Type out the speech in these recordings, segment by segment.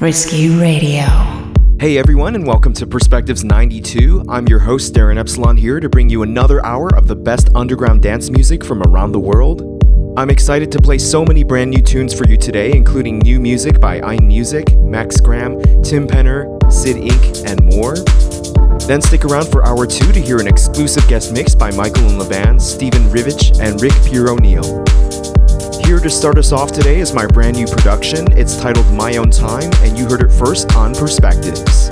Frisky Radio. Hey everyone, and welcome to Perspectives 92. I'm your host, Darin Epsilon, here to bring you another hour of the best underground dance music from around the world. I'm excited to play so many brand new tunes for you today, including new music by Einmusik, Max Graham, Tim Penner, Cid Inc., and more. Then stick around for hour two to hear an exclusive guest mix by Michael and Levan, Stiven Rivic, and Rick Pier O'Neil. Here to start us off today is my brand new production. It's titled My Own Time, and you heard it first on Perspectives.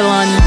Epsilon.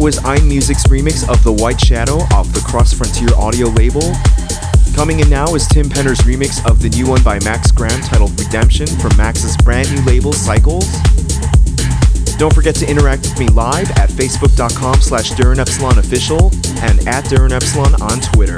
Was Einmusik's remix of The White Shadow off the Cross Frontier audio label. Coming in now is Tim Penner's remix of the new one by Max Graham titled Redemption from Max's brand new label Cycles. Don't forget to interact with me live at facebook.com slash Official and at Darin Epsilon on Twitter.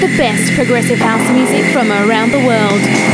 The best progressive house music from around the world.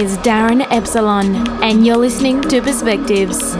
Is Darin Epsilon, and you're listening to Perspectives.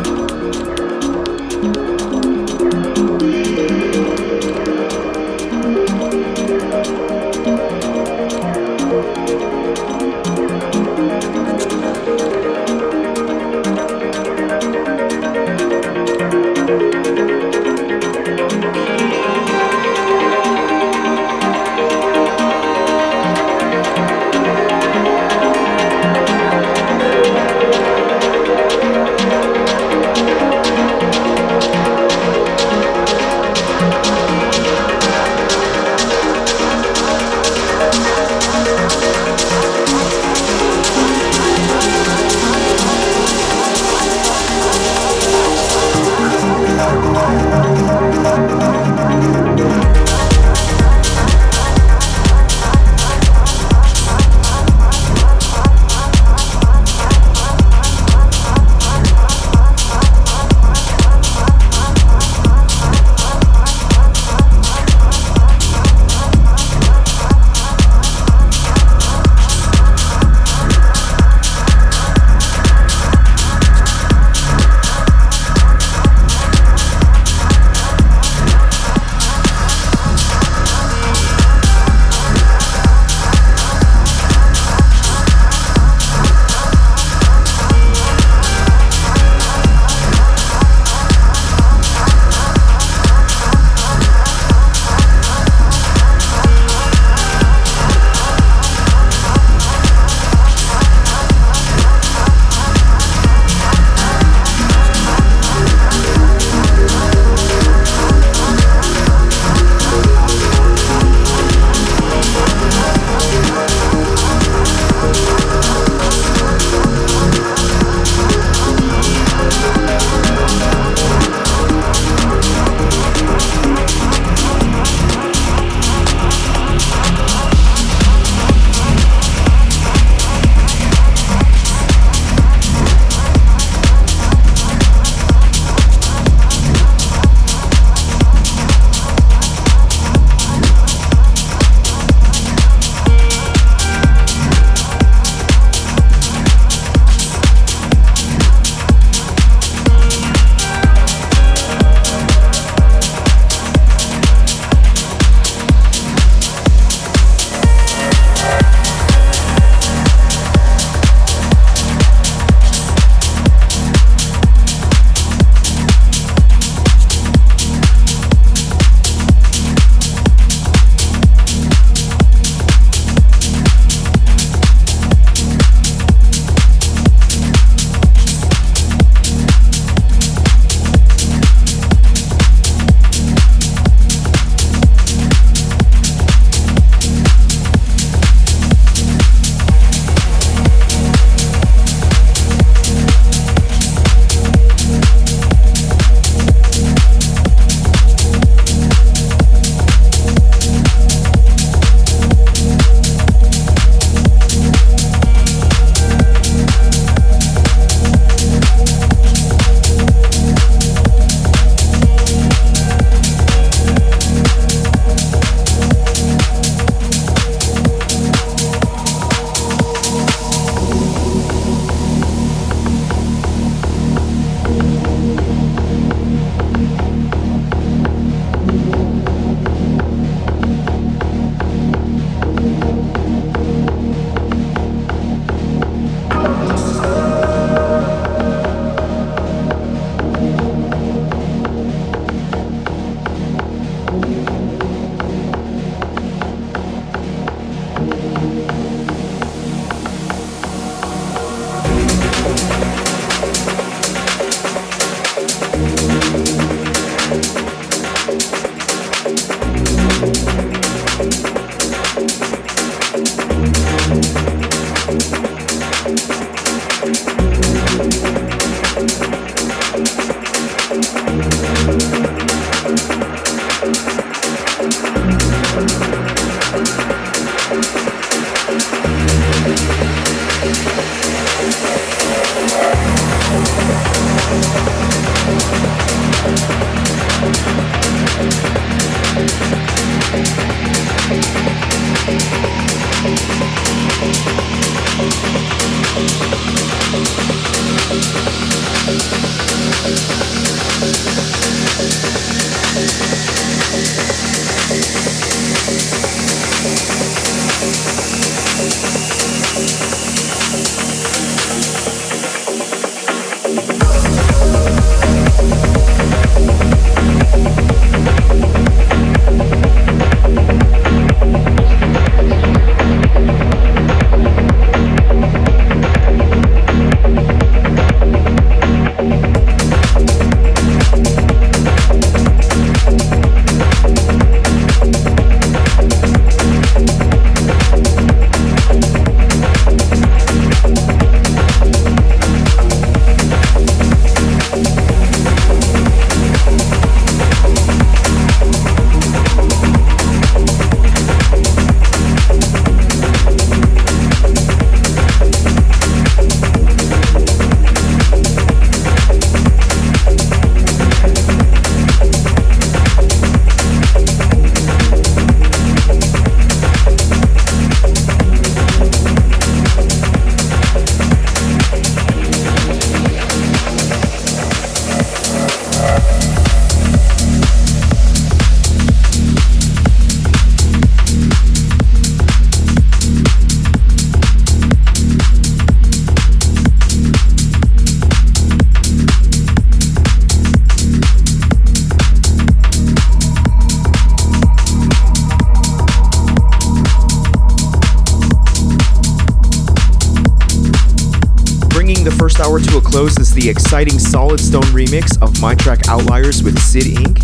Exciting Solid Stone remix of my track Outliers with Cid Inc.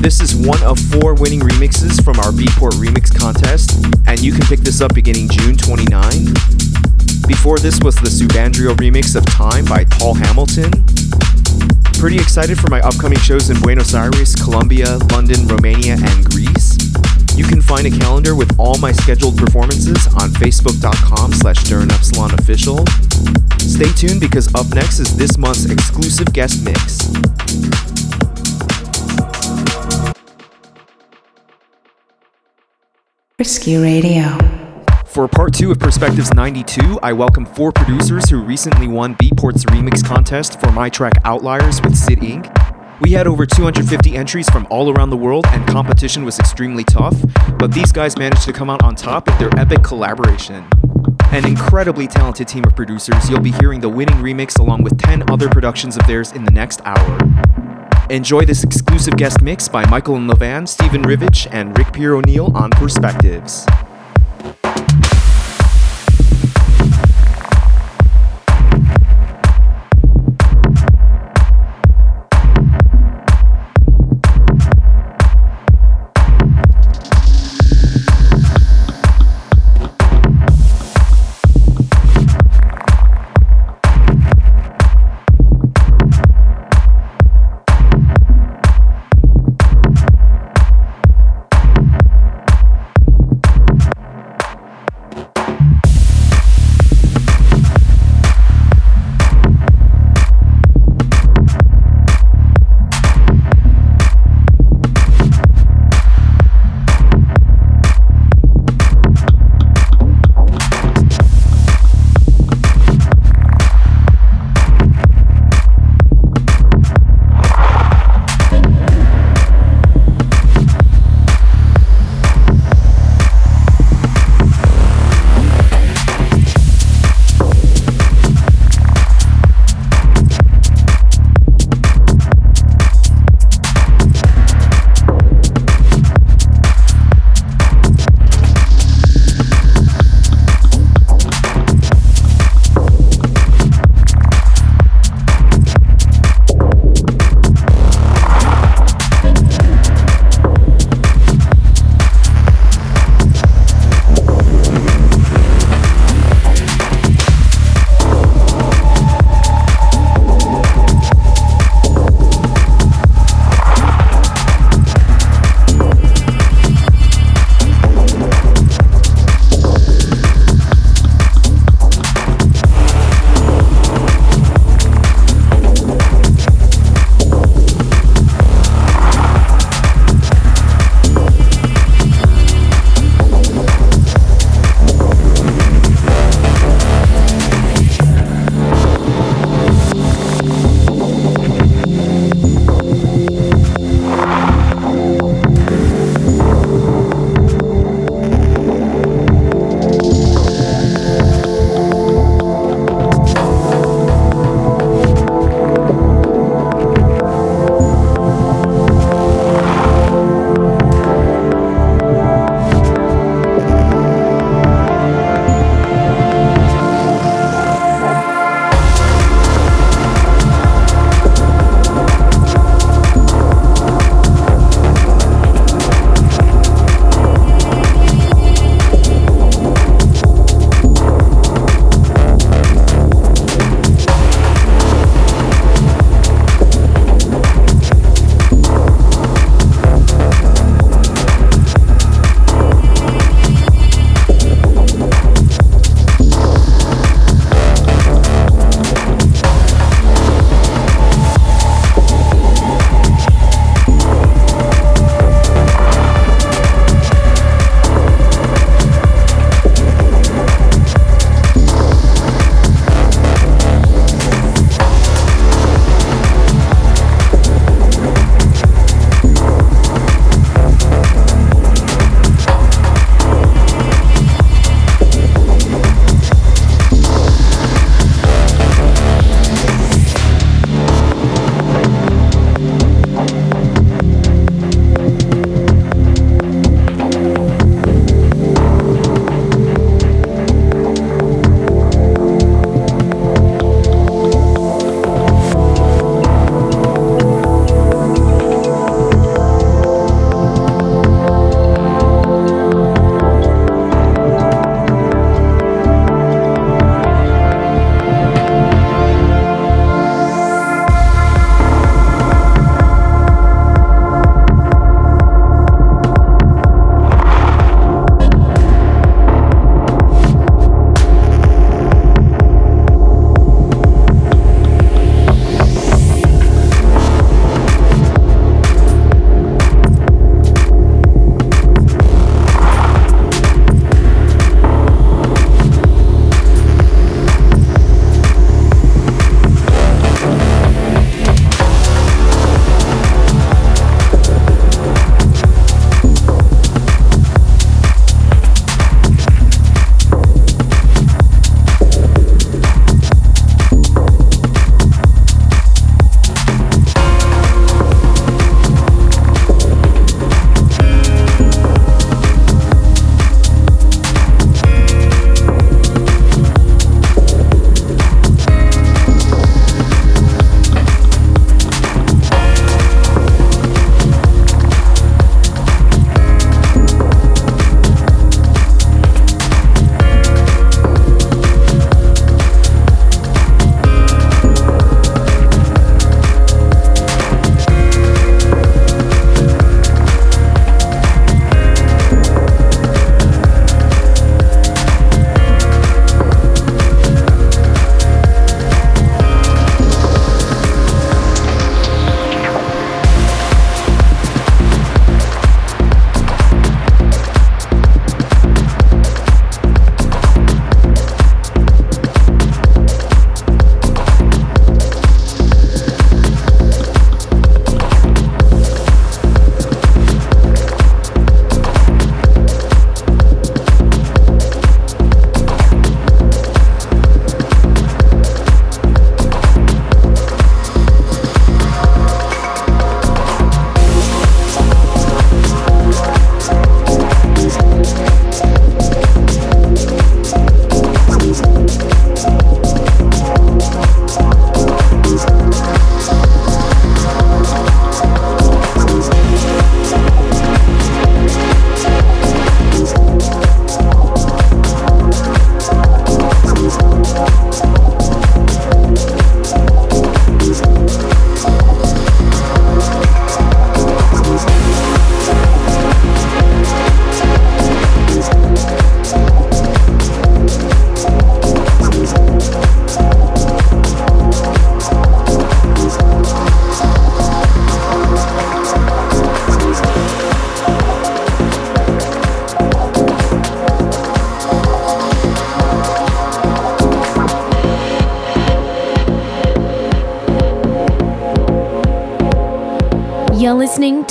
This is one of four winning remixes from our Beatport Remix contest, and you can pick this up beginning June 29. Before this was the Subandrio remix of Time by Paul Hamilton. Pretty excited for my upcoming shows in Buenos Aires, Colombia, London, Romania, and Greece. You can find a calendar with all my scheduled performances on facebook.com slash Official. Stay tuned because up next is this month's exclusive guest mix. Frisky Radio. For part two of Perspectives 92, I welcome four producers who recently won Beatport's remix contest for my track Outliers with Cid Inc. We had over 250 entries from all around the world, and competition was extremely tough, but these guys managed to come out on top with their epic collaboration an incredibly talented team of producers. You'll be hearing the winning remix along with 10 other productions of theirs in the next hour. Enjoy this exclusive guest mix by Michael and Levan, Stiven Rivic, and Rick Pier O'Neil on Perspectives.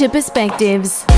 To Perspectives.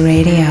Radio.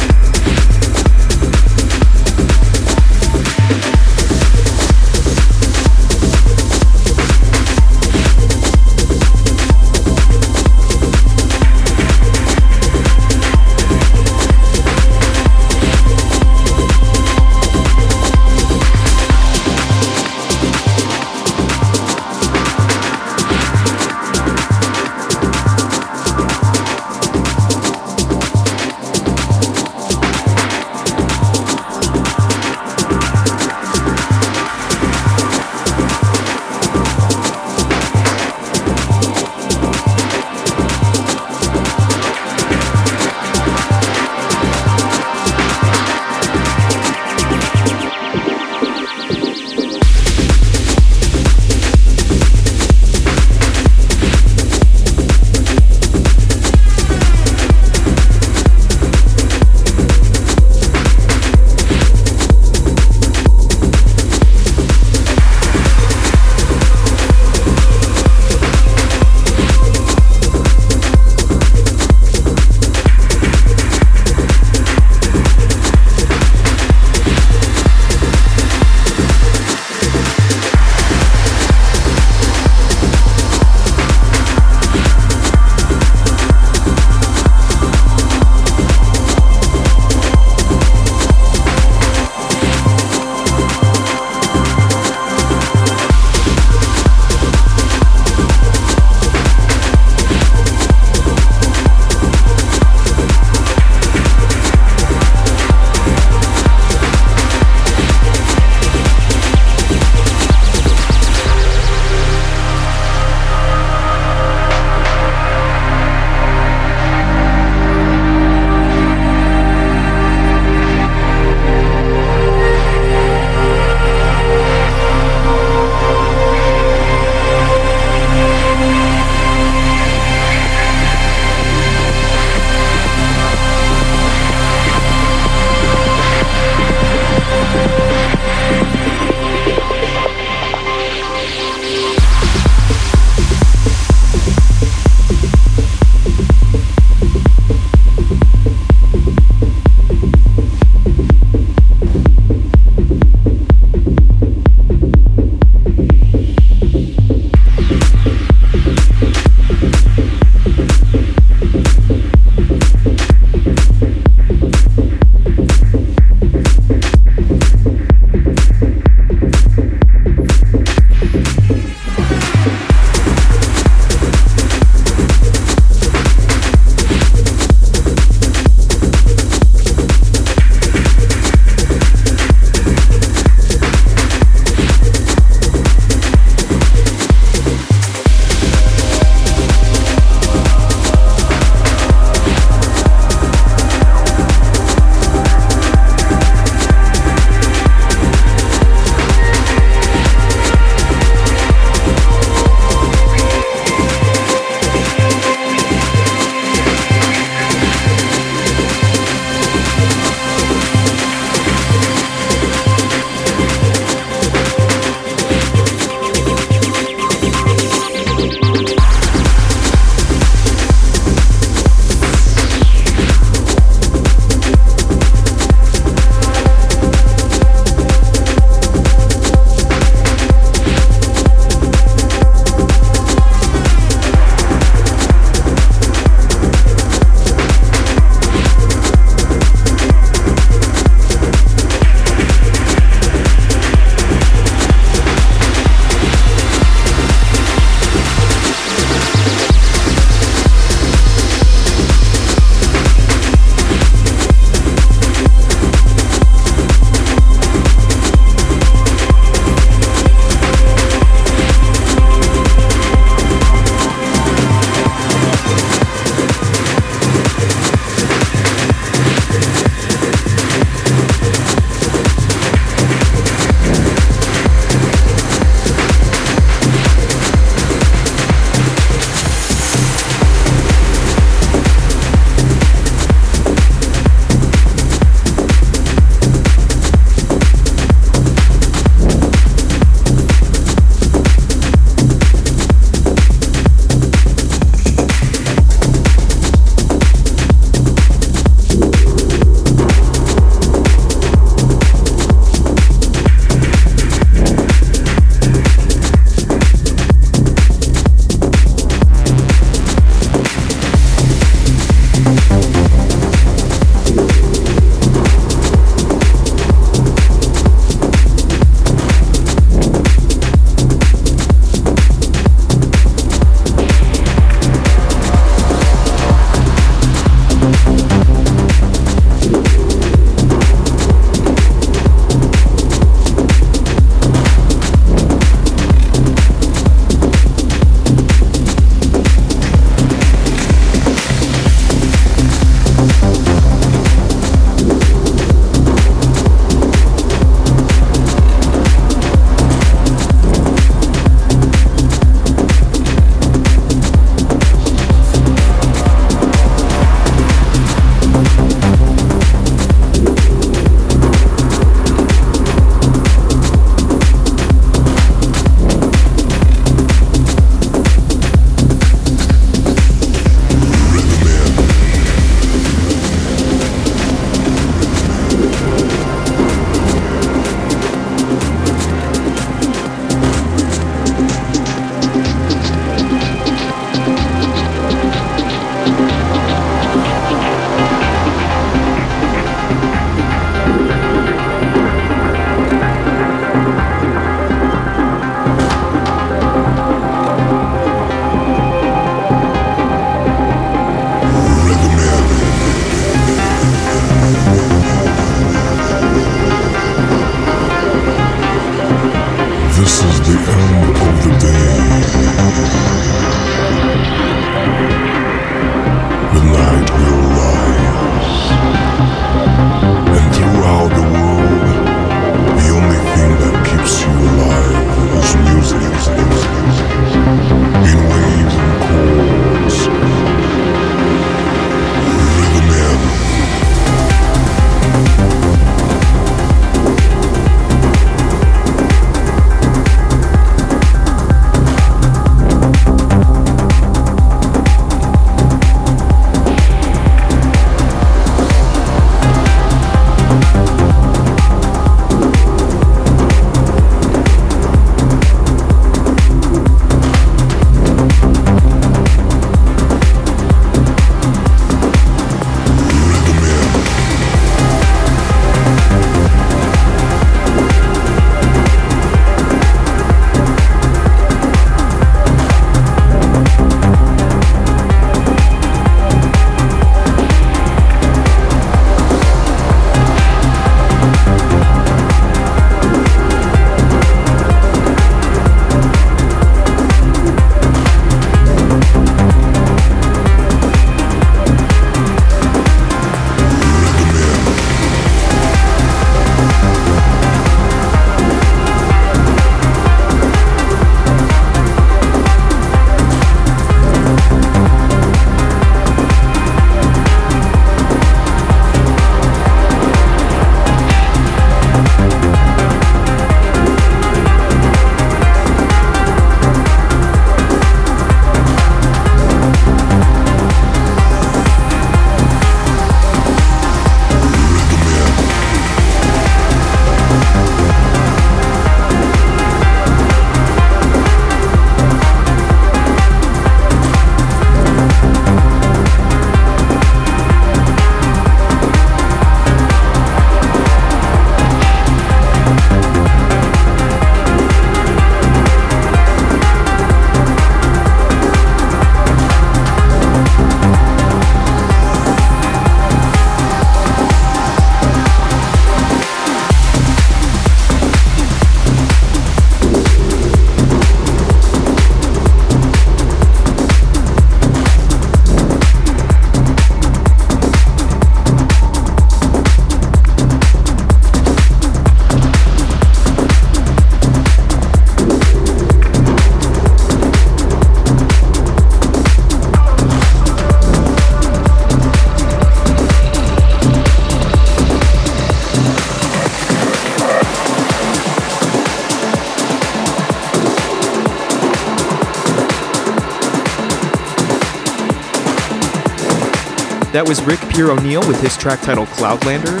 That was Rick Pier O'Neil with his track titled Cloudlander.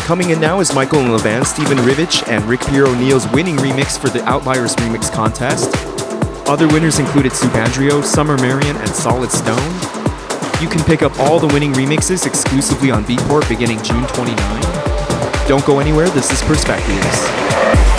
Coming in now is Michael and Levan, Stiven Rivic, and Rick Pier O'Neil's winning remix for the Outliers Remix Contest. Other winners included Subandrio, SummerMarian, and Solid Stone. You can pick up all the winning remixes exclusively on Beatport beginning June 29. Don't go anywhere, this is Perspectives.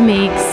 Mix.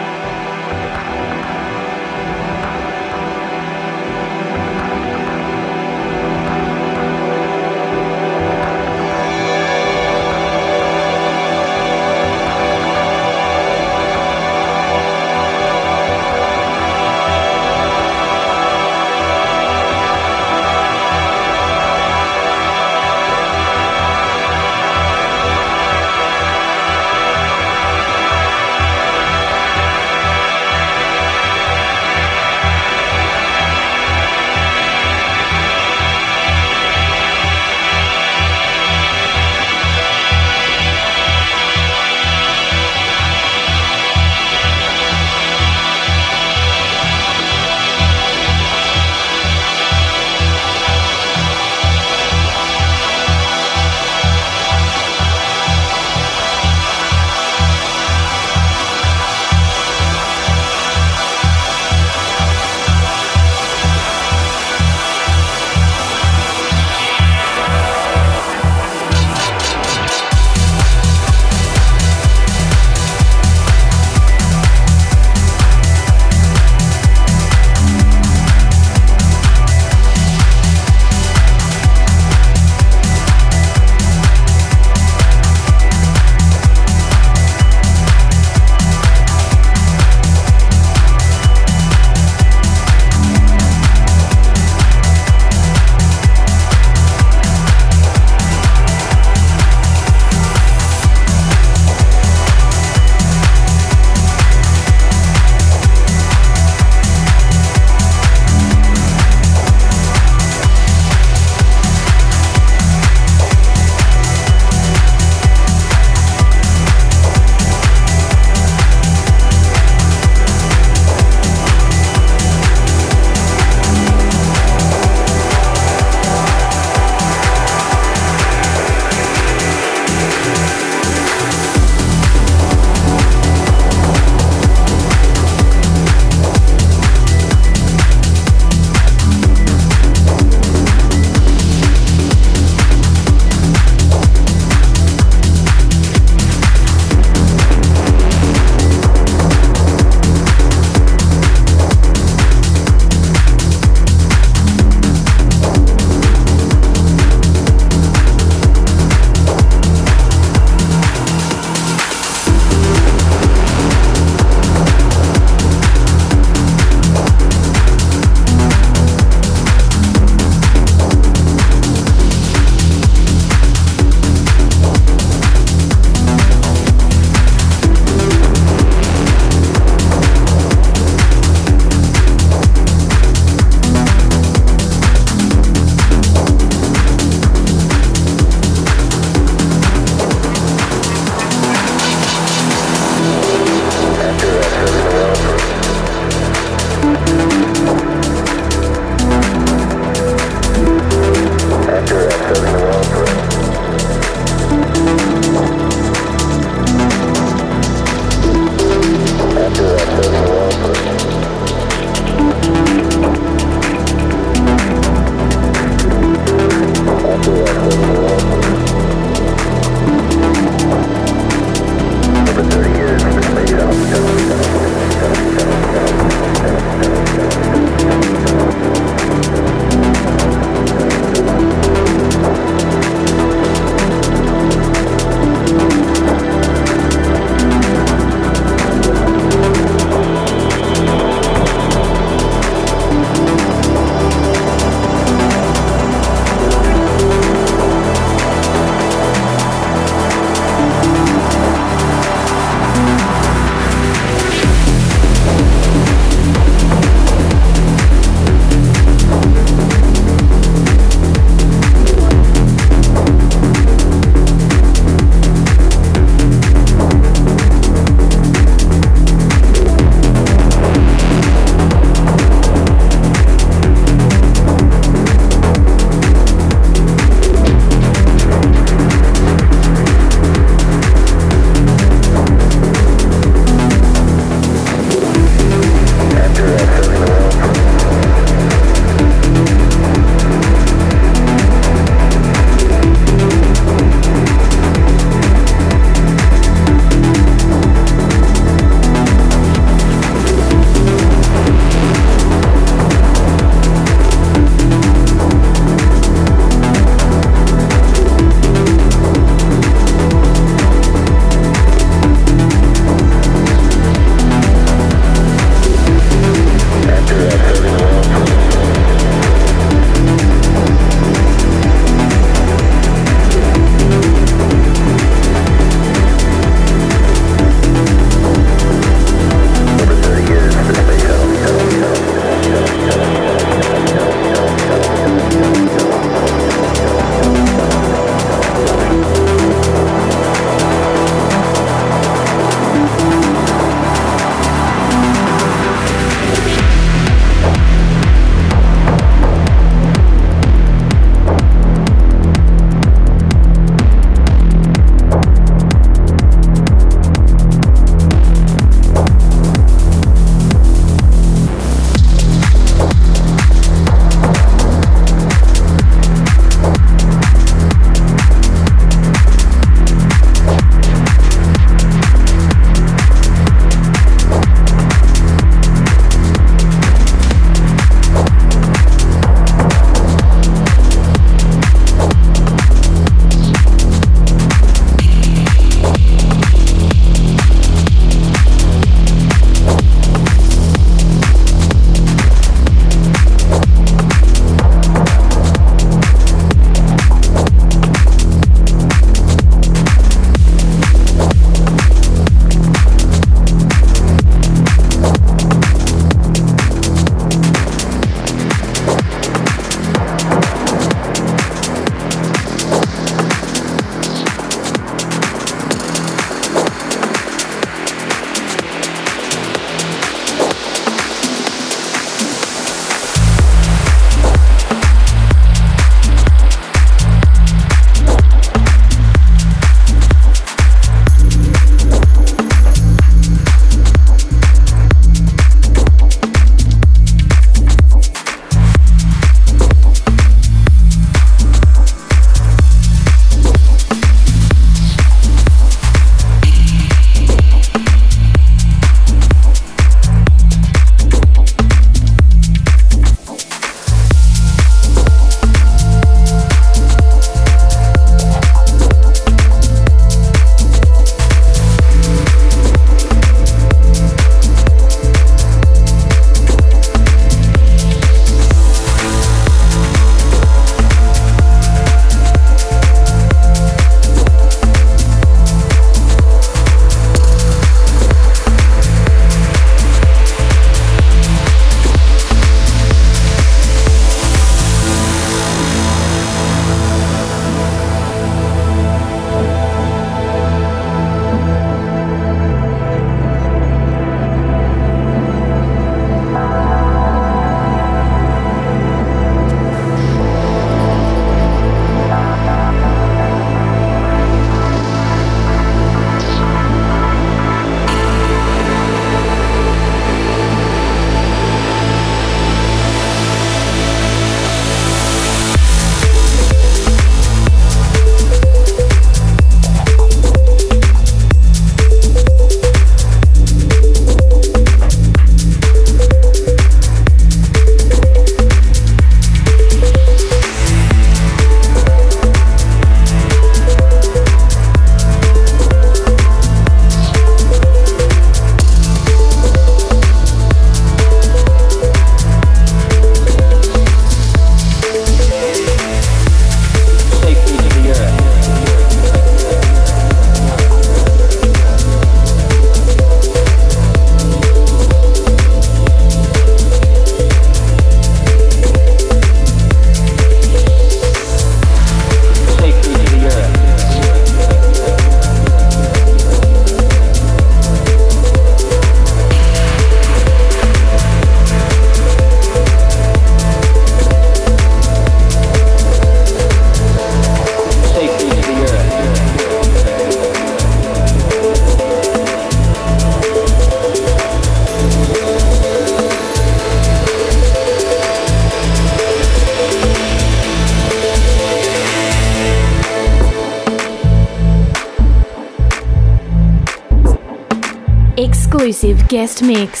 Guest mix.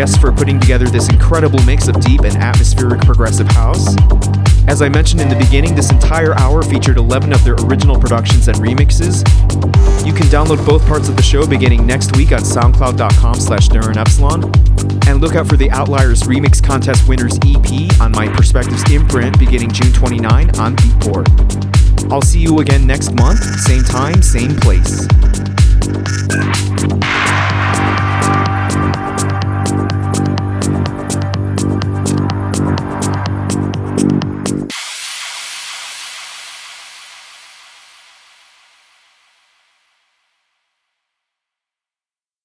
Guests for putting together this incredible mix of deep and atmospheric progressive house. As I mentioned in the beginning, this entire hour featured 11 of their original productions and remixes. You can download both parts of the show beginning next week on soundcloud.com slash Epsilon. And look out for the Outliers Remix Contest Winners EP on my Perspectives imprint beginning June 29 on Beatport. I'll see you again next month, same time, same place.